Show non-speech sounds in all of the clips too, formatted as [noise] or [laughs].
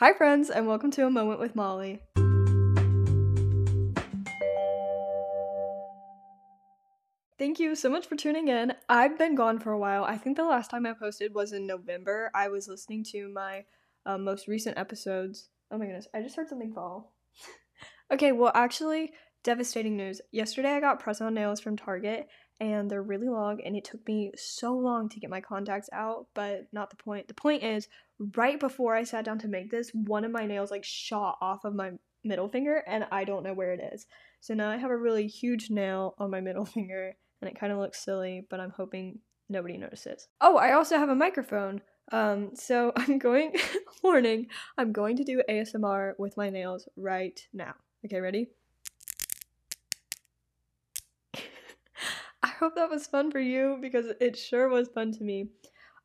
Hi, friends, and welcome to A Moment with Molly. Thank you so much for tuning in. I've been gone for a while. I think the last time I posted was in November. I was listening to my uh, most recent episodes. Oh my goodness, I just heard something fall. [laughs] okay, well, actually, devastating news. Yesterday, I got press on nails from Target, and they're really long, and it took me so long to get my contacts out, but not the point. The point is, right before I sat down to make this, one of my nails like shot off of my middle finger, and I don't know where it is. So now I have a really huge nail on my middle [laughs] finger and it kind of looks silly, but I'm hoping nobody notices. Oh, I also have a microphone. Um, so [laughs] I'm going, [laughs] warning, I'm going to do ASMR with my nails right now. Okay, ready? Hope that was fun for you because it sure was fun to me.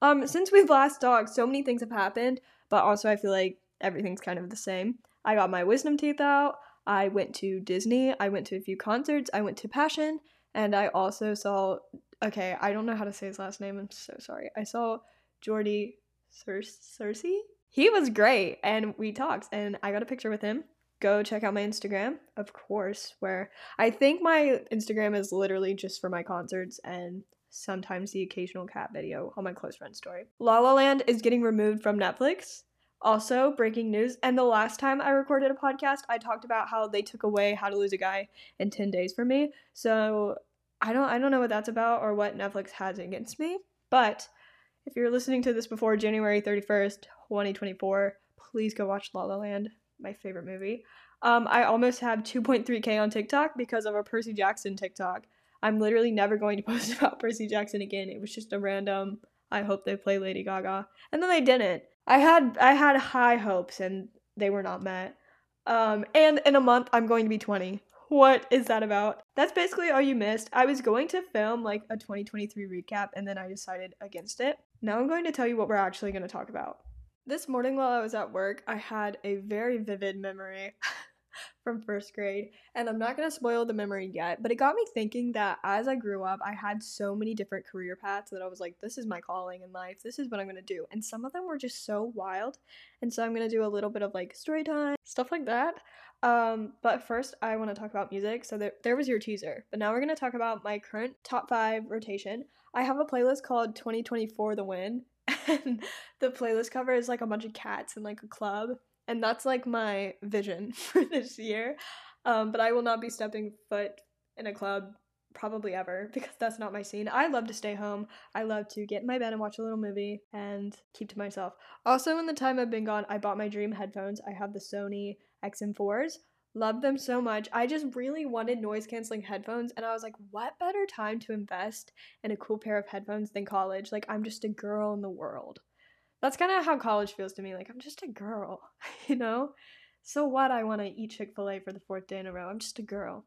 Um, since we've last talked, so many things have happened, but also I feel like everything's kind of the same. I got my wisdom teeth out. I went to Disney. I went to a few concerts. I went to Passion. And I also saw, okay, I don't know how to say his last name. I'm so sorry. I saw Jordy Cer- Searcy. He was great, and we talked, and I got a picture with him. Go check out my Instagram, of course, where I think my Instagram is literally just for my concerts and sometimes the occasional cat video on my close friend story. La La Land is getting removed from Netflix. Also, breaking news. And the last time I recorded a podcast, I talked about how they took away How to Lose a Guy in 10 Days for me. So I don't I don't know what that's about or what Netflix has against me. But if you're listening to this before January 31st, 2024, please go watch La La Land, my favorite movie. Um, I almost have 2.3k on TikTok because of a Percy Jackson TikTok. I'm literally never going to [laughs] post about Percy Jackson again. It was just a random I hope they play Lady Gaga. And then they didn't. I had I had high hopes and they were not met. Um, and in a month I'm going to be 20. What is that about? That's basically all you missed. I was going to film like a 2023 recap and then I decided against it. Now I'm going to tell you what we're actually going to talk about. This morning while I was at work, I had a very vivid memory [laughs] from first grade. And I'm not going to spoil the memory yet, but it got me thinking that as I grew up, I had so many different career paths that I was like, this is my calling in life. This is what I'm going to do. And some of them were just so wild. And so I'm going to do a little bit of like story time, stuff like that. Um, but first, I want to talk about music. So there, there was your teaser. But now we're going to talk about my current top five rotation. I have a playlist called 2024 The Win. And the playlist cover is like a bunch of cats in like a club and that's like my vision [laughs] for this year. Um, but I will not be stepping foot in a club probably ever because that's not my scene. I love to stay home. I love to get in my bed and watch a little movie and keep to myself. Also, in the time I've been gone, I bought my dream headphones. I have the Sony XM4s. Love them so much. I just really wanted noise canceling headphones, and I was like, what better time to invest in a cool pair of headphones than college? Like, I'm just a girl in the world that's kind of how college feels to me. Like I'm just a girl, [laughs] you know. So what? I want to eat Chick Fil A for the fourth day in a row. I'm just a girl.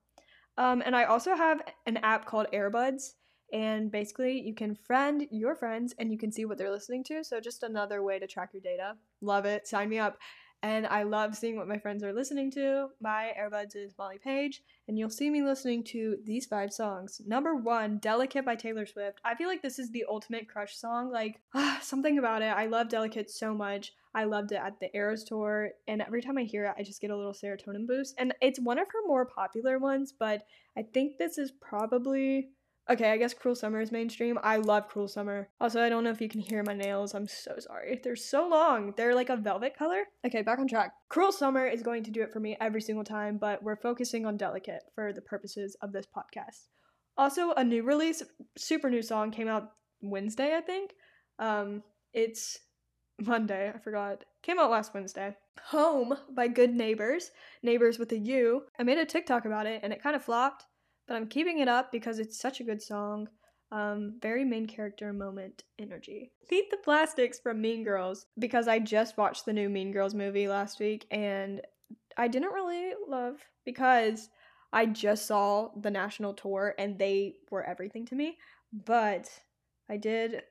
Um, and I also have an app called Airbuds, and basically you can friend your friends and you can see what they're listening to. So just another way to track your data. Love it. Sign me up and I love seeing what my friends are listening to. My Airbuds is Molly Page, and you'll see me listening to these five songs. Number one, Delicate by Taylor Swift. I feel like this is the ultimate crush song. Like, [sighs] something about it. I love Delicate so much. I loved it at the Eras tour, and every time I hear it, I just get a little serotonin boost. And it's one of her more popular ones, but I think this is probably Okay, I guess Cruel Summer is mainstream. I love Cruel Summer. Also, I don't know if you can hear my nails. I'm so sorry. They're so long. They're like a velvet color. Okay, back on track. Cruel Summer is going to do it for me every single time, but we're focusing on Delicate for the purposes of this podcast. Also, a new release, super new song came out Wednesday, I think. Um, it's Monday, I forgot. Came out last Wednesday. Home by Good Neighbours, Neighbors with a U. I made a TikTok about it and it kind of flopped but I'm keeping it up because it's such a good song. Um, very main character moment energy. Meet the Plastics from Mean Girls because I just watched the new Mean Girls movie last week and I didn't really love because I just saw the national tour and they were everything to me. But I did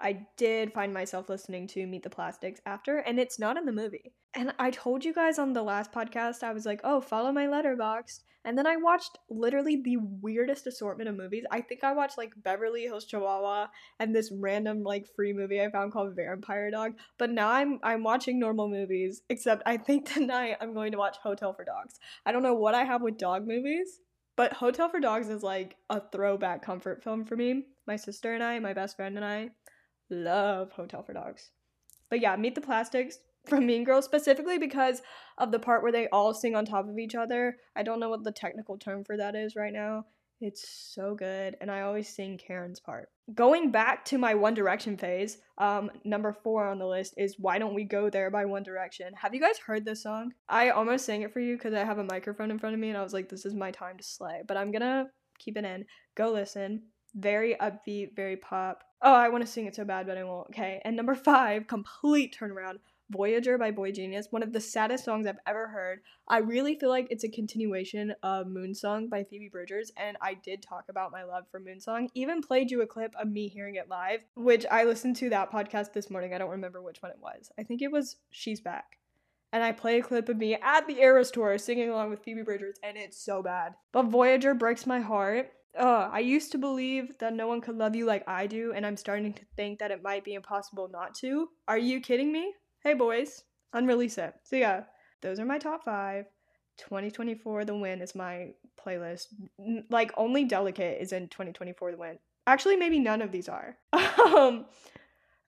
I did find myself listening to Meet the Plastics after, and it's not in the movie. And I told you guys on the last podcast, I was like, oh, follow my Letterboxd. And then I watched literally the weirdest assortment of movies. I think I watched like Beverly Hills Chihuahua and this random like free movie I found called Vampire Dog. But now I'm I'm watching normal movies, except I think [laughs] tonight I'm going to watch Hotel for Dogs. I don't know what I have with dog movies, but Hotel for Dogs is like a throwback comfort film for me. My sister and I, my best friend and I, love Hotel for Dogs. But yeah, Meet the Plastics from Mean Girls specifically because of the part where they all sing on top of each other. I don't know what the technical term for that is right now. It's so good, and I always sing Karen's part. Going back to my One Direction phase, um, number four on the list is Why Don't We Go There by One Direction. Have you guys heard this song? I almost sang it for you because I have a microphone in front of me, and I was like, this is my time to slay. But I'm gonna keep it in. Go listen. Very upbeat, very pop. Oh, I want to sing it so bad, but I won't. Okay. And number five, complete turnaround. Voyager by boygenius, one of the saddest songs I've ever heard. I really feel like it's a continuation of Moonsong by Phoebe Bridgers, and I did talk about my love for Moonsong. Even played you a clip of me hearing it live, which I listened to that podcast this morning. I don't remember which one it was. I think it was She's Back. And I play a clip of me at the Eras tour singing along with Phoebe Bridgers, and it's so bad. But Voyager breaks my heart. I used to believe that no one could love you like I do, and I'm starting to think that it might be impossible not to. Are you kidding me? hey boys, unrelease it. So yeah, those are my top five. 2024 The Win is my playlist. Like only Delicate is in 2024 The Win. Actually, maybe none of these are. [laughs] um,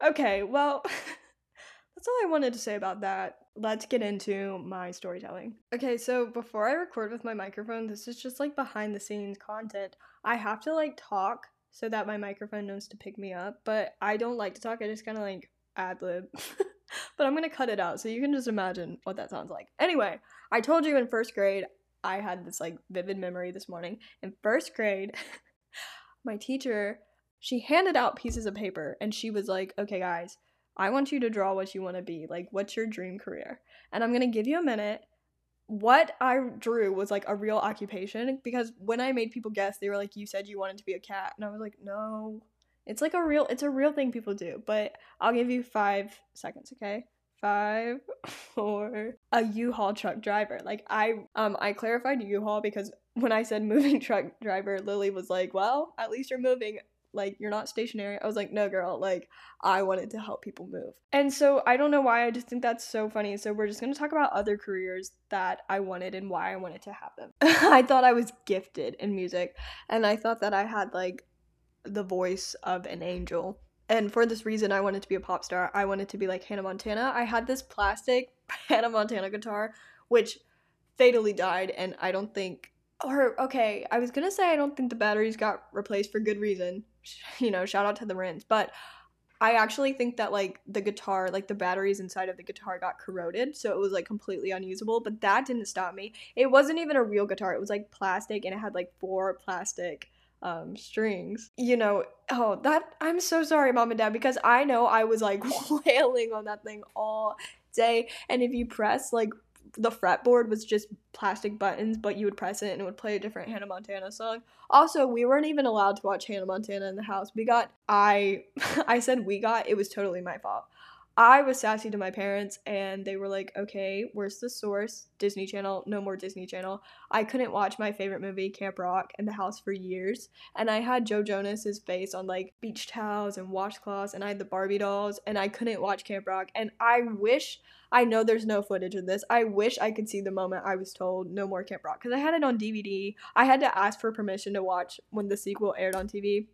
okay, well, [laughs] that's all I wanted to say about that. Let's get into my storytelling. Okay, so before I record with my microphone, this is just like behind the scenes content. I have to like talk so that my microphone knows to pick me up, but I don't like to talk. I just kind of like ad lib. [laughs] but I'm gonna cut it out so you can just imagine what that sounds like. Anyway, I told you in first grade I had this like vivid memory this morning. In first grade, [laughs] my teacher she handed out pieces of paper and she was like, "Okay, guys, I want you to draw what you want to be. Like, what's your dream career?" And I'm gonna give you a minute. What I drew was like a real occupation because when I made people guess, they were like, "You said you wanted to be a cat," and I was like, "No." It's like a real it's a real thing people do, but I'll give you 5 seconds, okay? Five, [laughs] four, a U-Haul truck driver. Like I um I clarified U-Haul because when I said moving [laughs] truck driver, Lily was like, "Well, at least you're moving like you're not stationary. I was like, no, girl, like I wanted to help people move. And so I don't know why, I just think that's so funny. So we're just gonna talk about other careers that I wanted and why I wanted to have them. [laughs] I thought I was gifted in music, and I thought that I had like the voice of an angel. And for this reason, I wanted to be a pop star. I wanted to be like Hannah Montana. I had this plastic [laughs] Hannah Montana guitar, which fatally died, and I don't think. Or, okay, I was gonna say I don't think the batteries got replaced for good reason. [laughs] You know, shout out to the Rins. But I actually think that like the guitar, like the batteries inside of the guitar got corroded, so it was like completely unusable. But that didn't stop me. It wasn't even a real guitar. It was like plastic, and it had like four plastic um strings you know oh that i'm so sorry mom and dad because i know i was like [laughs] wailing on that thing all day and if you press like the fretboard was just plastic buttons but you would press it and it would play a different hannah montana song. Also we weren't even allowed to watch hannah montana in the house. We got i [laughs] i said we got it was totally my fault I was sassy to my parents and they were like, okay, where's the source? Disney Channel, no more Disney Channel. I couldn't watch my favorite movie, Camp Rock, in the house for years. And I had Joe Jonas's face on like beach towels and washcloths and I had the Barbie dolls and I couldn't watch Camp Rock. And I wish, I know there's no footage of this, I wish I could see the moment I was told no more Camp Rock because I had it on DVD. I had to ask for permission to watch when the sequel aired on TV.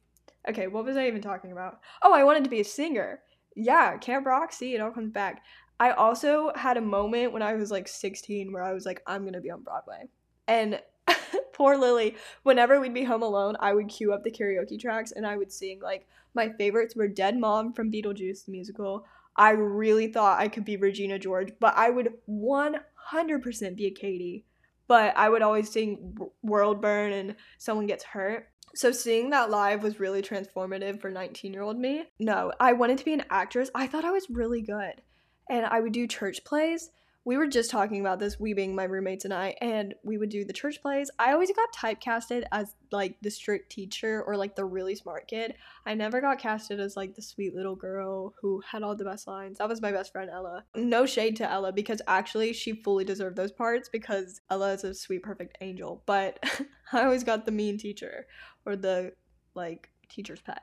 Okay, what was I even talking about? Oh, I wanted to be a singer yeah, Camp Rock, see, it all comes back. I also had a moment when I was like 16 where I was like, I'm gonna be on Broadway. And [laughs] poor Lily, whenever we'd be home alone, I would cue up the karaoke tracks and I would sing like my favorites were Dead Mom from Beetlejuice the musical. I really thought I could be Regina George, but I would 100% be a Katie. But I would always sing World Burn and Someone Gets Hurt. So seeing that live was really transformative for 19-year-old me. No, I wanted to be an actress. I thought I was really good. And I would do church plays, we were just talking about this, we being my roommates and I, and we would do the church plays. I always got typecasted as like the strict teacher or like the really smart kid. I never got casted as like the sweet little girl who had all the best lines. That was my best friend Ella. No shade to Ella because actually she fully deserved those parts because Ella is a sweet, perfect angel. But [laughs] I always got the mean teacher or the like teacher's pet.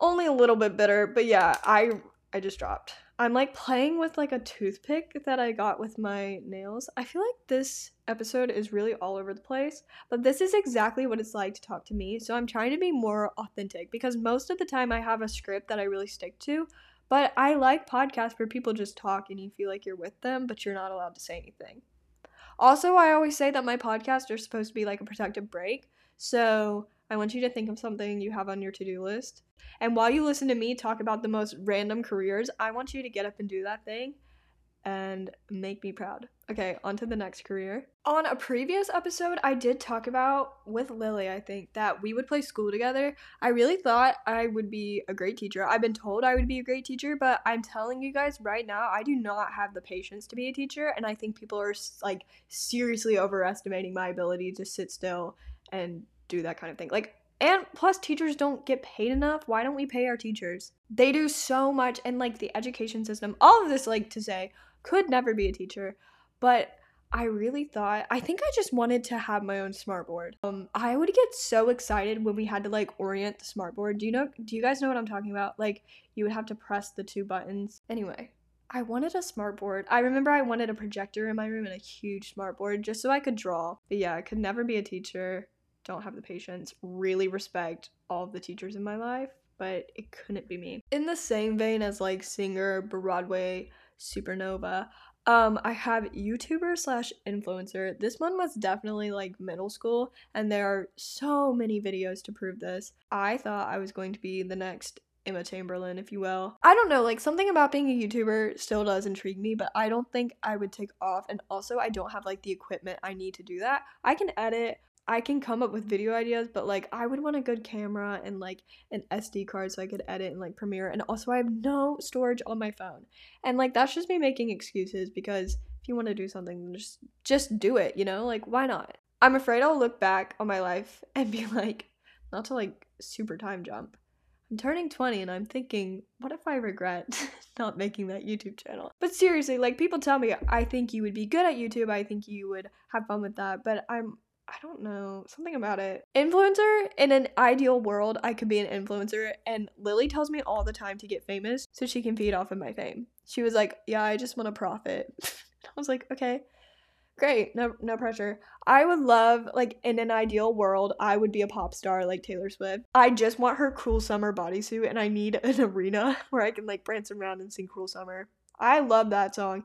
Only a little bit bitter, but yeah, I I just dropped. I'm like playing with like a toothpick that I got with my nails. I feel like this episode is really all over the place, but this is exactly what it's like to talk to me. So I'm trying to be more authentic because most of the time I have a script that I really stick to, but I like podcasts where people just talk and you feel like you're with them, but you're not allowed to say anything. Also, I always say that my podcasts are supposed to be like a protective break. So I want you to think of something you have on your to do list. And while you listen to me talk about the most random careers, I want you to get up and do that thing and make me proud. Okay, on to the next career. On a previous episode, I did talk about with Lily, I think, that we would play school together. I really thought I would be a great teacher. I've been told I would be a great teacher, but I'm telling you guys right now, I do not have the patience to be a teacher, and I think people are like seriously overestimating my ability to sit still and do that kind of thing. Like, and plus, teachers don't get paid enough. Why don't we pay our teachers? They do so much, and like the education system, all of this, like to say, could never be a teacher. But I really thought I think I just wanted to have my own smartboard. Um I would get so excited when we had to like orient the smartboard. Do you know do you guys know what I'm talking about? Like you would have to press the two buttons. Anyway, I wanted a smartboard. I remember I wanted a projector in my room and a huge smartboard just so I could draw. But yeah, I could never be a teacher don't have the patience, really respect all of the teachers in my life, but it couldn't be me. In the same vein as like singer, Broadway, supernova, um, I have YouTuber slash influencer. This one was definitely like middle school, and there are so many videos to prove this. I thought I was going to be the next Emma Chamberlain, if you will. I don't know, like something about being a YouTuber still does intrigue me, but I don't think I would take off. And also, I don't have like the equipment I need to do that. I can edit, I can come up with video ideas, but like I would want a good camera and like an SD card so I could edit and like Premiere. And also, I have no storage on my phone. And like that's just me making excuses because if you want to do something, just just do it. You know, like why not? I'm afraid I'll look back on my life [laughs] and be like, not to like super time jump. I'm turning 20 and I'm thinking, what if I regret [laughs] not making that YouTube channel? But seriously, like people tell me, I think you would be good at YouTube. I think you would have fun with that. But I'm I don't know, something about it. Influencer, in an ideal world, I could be an influencer, and Lily tells me all the time to get famous so she can feed off of my fame. She was like, Yeah, I just want to profit. [laughs] I was like, Okay, great, no, no pressure. I would love, like, in an ideal world, I would be a pop star like Taylor Swift. I just want her Cruel Summer bodysuit, and I need an [laughs] arena [laughs] where I can, like, prance around and sing Cruel Summer. I love that song.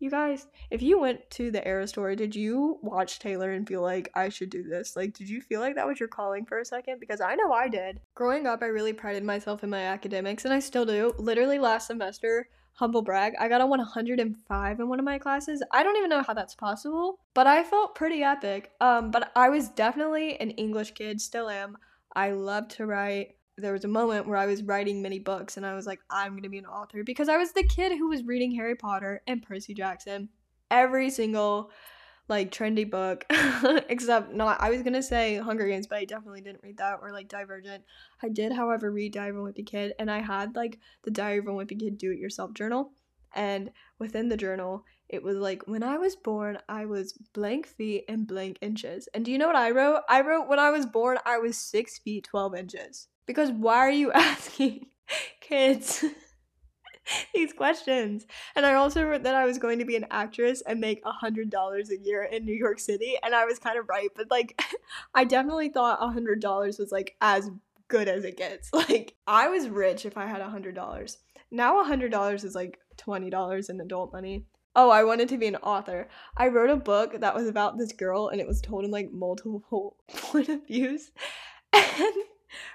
You guys, if you went to the Eras tour, did you watch Taylor and feel like I should do this? Like, did you feel like that was your calling for a second? Because I know I did. Growing up, I really prided myself in my academics, and I still do. Literally last semester, humble brag, I got a 105 in one of my classes. I don't even know how that's possible, but I felt pretty epic. Um, but I was definitely an English kid, still am. I love to write there was a moment where I was writing many books and I was like, I'm going to be an author because I was the kid who was reading Harry Potter and Percy Jackson. Every single like trendy book [laughs] except not I was going to say Hunger Games, but I definitely didn't read that or like Divergent. I did however read Diary of a Wimpy Kid and I had like the Diary of a Wimpy Kid do it yourself journal and within the journal it was like when I was born, I was blank feet and blank inches. And do you know what I wrote? I wrote when I was born, I was six feet twelve inches. Because why are you [laughs] asking kids [laughs] these questions? And I also wrote that I was going to be an actress and make a hundred dollars a year in New York City, and I was kind of right, but like [laughs] I definitely thought a hundred dollars was like as good as it gets. Like I was rich if I had a hundred dollars. Now a hundred dollars is like twenty dollars in adult money. Oh, I wanted to be an author. I wrote a book that was about this girl and it was told in like multiple point of views. And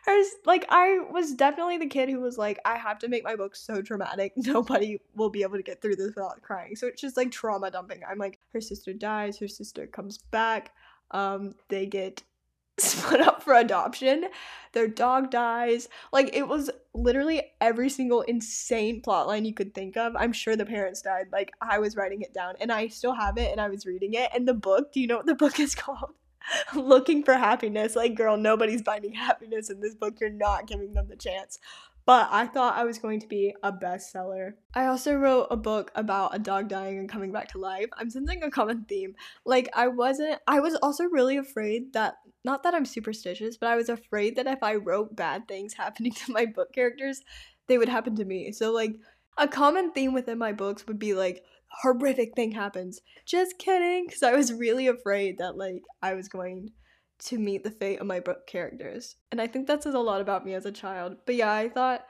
her like I was definitely the kid who was like, I have to make my book so dramatic, [laughs] nobody will be able to get through this without crying. So it's just like trauma dumping. I'm like, her sister dies, her sister comes back, um, they get [laughs] split up for adoption, their dog dies. Like it was literally every single insane plotline you could think of. I'm sure the parents died. Like I was writing it down and I still have it and I was reading it. And the book, do you know what the book is [laughs] called? [laughs] Looking for happiness. Like, girl, nobody's finding happiness in this book. You're not giving them the chance but I thought I was going to be a bestseller. I also wrote a book about a dog dying and coming back to life. I'm sensing a common theme. Like, I wasn't, I was also really afraid that, not that I'm superstitious, but I was afraid that if I wrote bad things [laughs] happening to my book characters, they would happen to me. So, like, a common theme within my books would be like, horrific thing happens. Just kidding, because I was really afraid that, like, I was going to meet the fate of my book characters. And I think that says a lot about me as a child. But yeah, I thought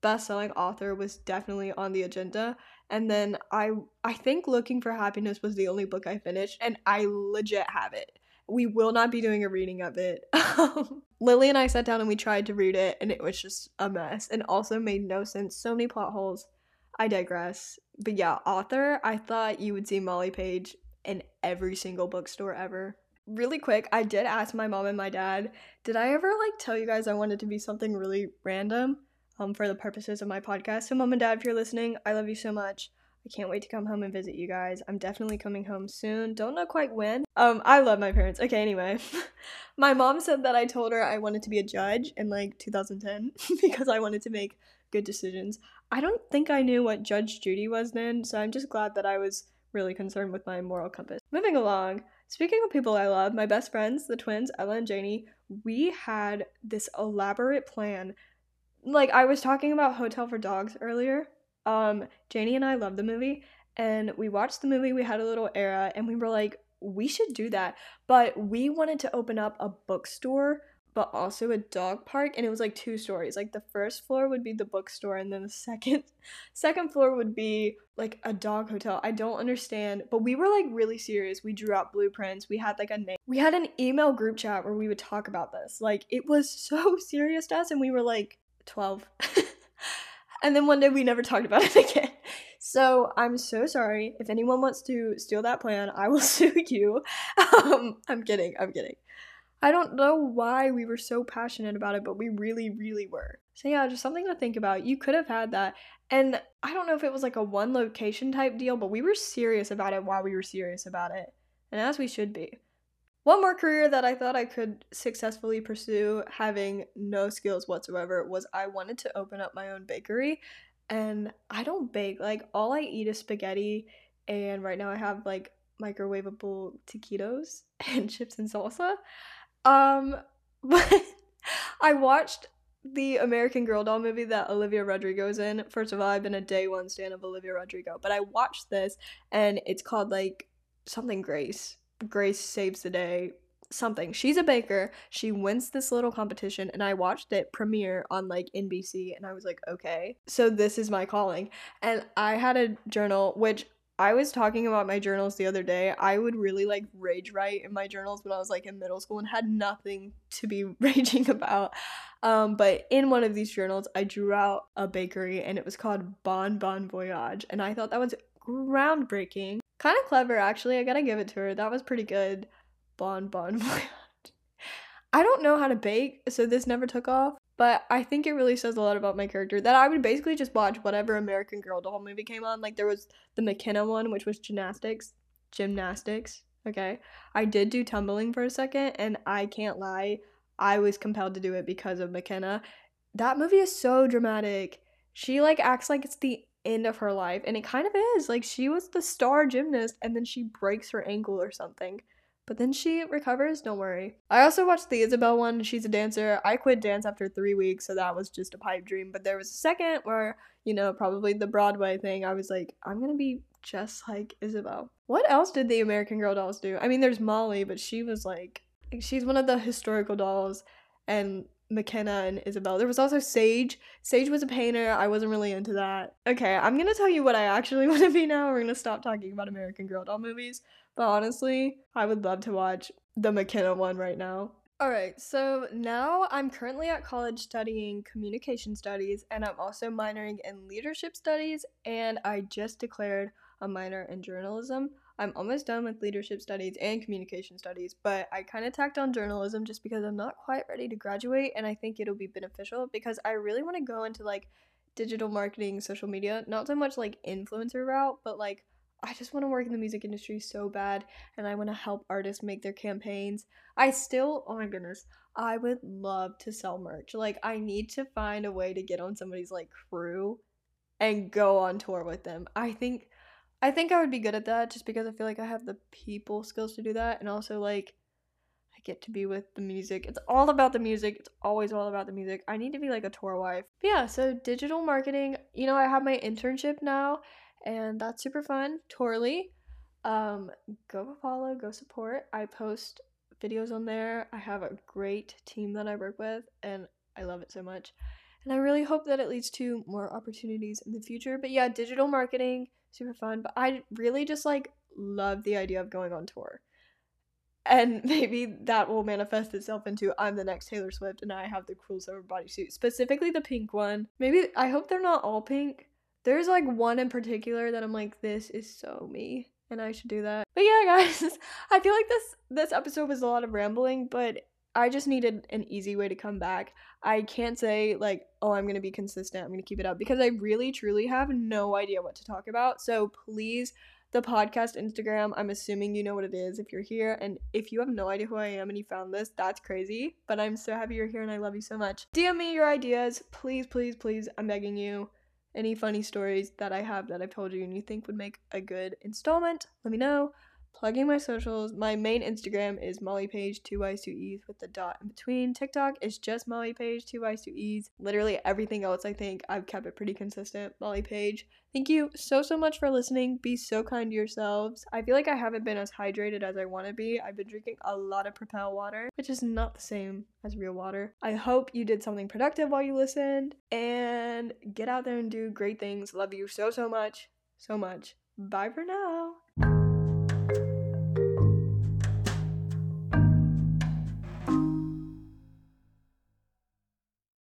best-selling author was definitely on the agenda. And then I I think Looking for Happiness was the only book I finished and I legit have it. We will not be doing a reading of it. [laughs] Lily and I sat down and we tried to read it and it was just a mess and also made no sense. So many plot holes. I digress. But yeah, author, I thought you would see Molly Page in every single bookstore ever really quick, I did ask my mom and my dad, did I ever like tell you guys I wanted to be something really random um for the purposes of my podcast? So mom and dad, if you're listening, I love you so much. I can't wait to come home and visit you guys. I'm definitely coming home soon. Don't know quite when. Um I love my parents. Okay, anyway. [laughs] my mom said that I told her I wanted to be a judge in like 2010 [laughs] because I wanted to make good decisions. I don't think I knew what Judge Judy was then, so I'm just glad that I was really concerned with my moral compass. Moving along, Speaking of people I love, my best friends, the twins, Ella and Janie, we had this elaborate plan. Like I was talking about Hotel for Dogs earlier. Um, Janie and I love the movie, and we watched the movie. We had a little era, and we were like, we should do that. But we wanted to open up a bookstore but also a dog park and it was like two stories. Like the first floor would be the bookstore and then the [laughs] second second floor would be like a dog hotel. I don't understand but we were like really serious. We drew out blueprints. We had like a name. We had an email group chat where we would talk about this. Like it was [laughs] so serious to us and we were like 12 [laughs] and then one day we never talked about it again. So i'm so sorry. If anyone wants to steal that plan i will sue you. Um i'm kidding. I'm kidding I don't know why we were so passionate about it, but we really, really were. So, yeah, just something to think about. You could have had that. And I don't know if it was like a one location type deal, but we were serious about it while we were serious about it. And as we should be. One more career that I thought I could successfully pursue having no skills whatsoever was I wanted to open up my own bakery. And I don't bake. Like, all I eat is spaghetti. And right now I have like microwavable taquitos [laughs] and chips and salsa. Um, [laughs] but I watched the American Girl doll movie that Olivia Rodrigo's in. First of all, I've been a day one stan of Olivia Rodrigo, but I watched this and it's called like something Grace. Grace saves the day. Something. She's a baker. She wins this little competition, and I watched it premiere on like NBC, and I was like, okay, so this is my calling. And I had a journal, which I was talking about my journals the other day. I would really like rage write in my journals when I was like in middle school and had nothing to be [laughs] raging about. Um, but in one of these journals, I drew out a bakery and it was called Bon Bon Voyage. And I thought that was groundbreaking. Kind of clever, actually. I gotta give it to her. That was pretty good. Bon Bon [laughs] Voyage. I don't know how to bake, so this never took off. But I think it really says a lot about my character that I would basically just watch whatever American Girl doll movie came on. Like there was the McKenna one, which was gymnastics. Gymnastics. Okay. I did do tumbling for a second, and I can't lie, I was compelled to do it because of McKenna. That movie is so dramatic. She like acts like it's the end of her life, and it kind of is. Like she was the star gymnast, and then she breaks her ankle or something. But then she recovers, don't worry. I also watched the Isabelle one. She's a dancer. I quit dance after three weeks, so that was just a pipe dream. But there was a second where, you know, probably the Broadway thing, I was like, I'm gonna be just like Isabelle. What else did the American Girl dolls do? I mean, there's Molly, but she was like, she's one of the historical dolls, and McKenna and Isabelle. There was also Sage. Sage was a painter. I wasn't really into that. Okay, I'm gonna tell you what I actually [laughs] want to be now. We're gonna stop talking about American Girl doll movies. But honestly, I would love to watch the McKenna one right now. Alright, so now I'm currently at college studying communication studies and I'm also minoring in leadership studies and I just declared a minor in journalism. I'm almost done with leadership studies and communication studies, but I kind of tacked on journalism just because I'm not quite ready to graduate and I think it'll be beneficial because I really want to go into like digital marketing, social media, not so much like influencer route, but like I just want to work in the music industry so bad and I want to help artists make their campaigns. I still, oh my goodness, I would love to sell merch. Like I need to find a way to get on somebody's like crew and go on tour with them. I think I think I would be good at that just because I feel like I have the people skills to do that and also like I get to be with the music. It's all about the music. It's always all about the music. I need to be like a tour wife. But yeah, so digital marketing, you know, I have my internship now and that's super fun. Tourly, um, go follow, go support. I post videos on there. I have a great team that I work with, and I love it so much. And I really hope that it leads to more opportunities in the future. But yeah, digital marketing, super fun. But I really just like love the idea of going on tour. And [laughs] maybe that will manifest itself into I'm the next Taylor Swift and I have the cool silver bodysuit, specifically the pink one. Maybe I hope they're not all pink there's like one in particular that I'm like, this is so me, and I should do that. But yeah, [laughs] guys, I feel like this this episode was a lot of rambling, but I just needed an easy way to come back. I can't say like, oh, I'm gonna be consistent. I'm gonna keep it up because I really, truly have no idea what to talk about. So please, the podcast Instagram. I'm assuming you know what it is if you're here, and if you have no idea who I am and you found this, that's crazy. But I'm so happy you're here, and I love you so much. DM me your ideas, please, please, please. I'm begging you any funny stories that I have that I've told you and you think would make a good installment, let me know plugging my socials. My main Instagram is Molly Page, two Y's, two E's with the dot in between. TikTok is just Molly Page, two Y's, two E's. Literally everything else, I think I've kept it pretty consistent. Molly Page. Thank you so, so much for listening. Be so kind to yourselves. I feel like I haven't been as hydrated as I want to be. I've been drinking a lot of Propel water, which is not the same as real water. I hope you did something productive while you listened and get out there and do great things. Love you so, so much. So much. Bye for now.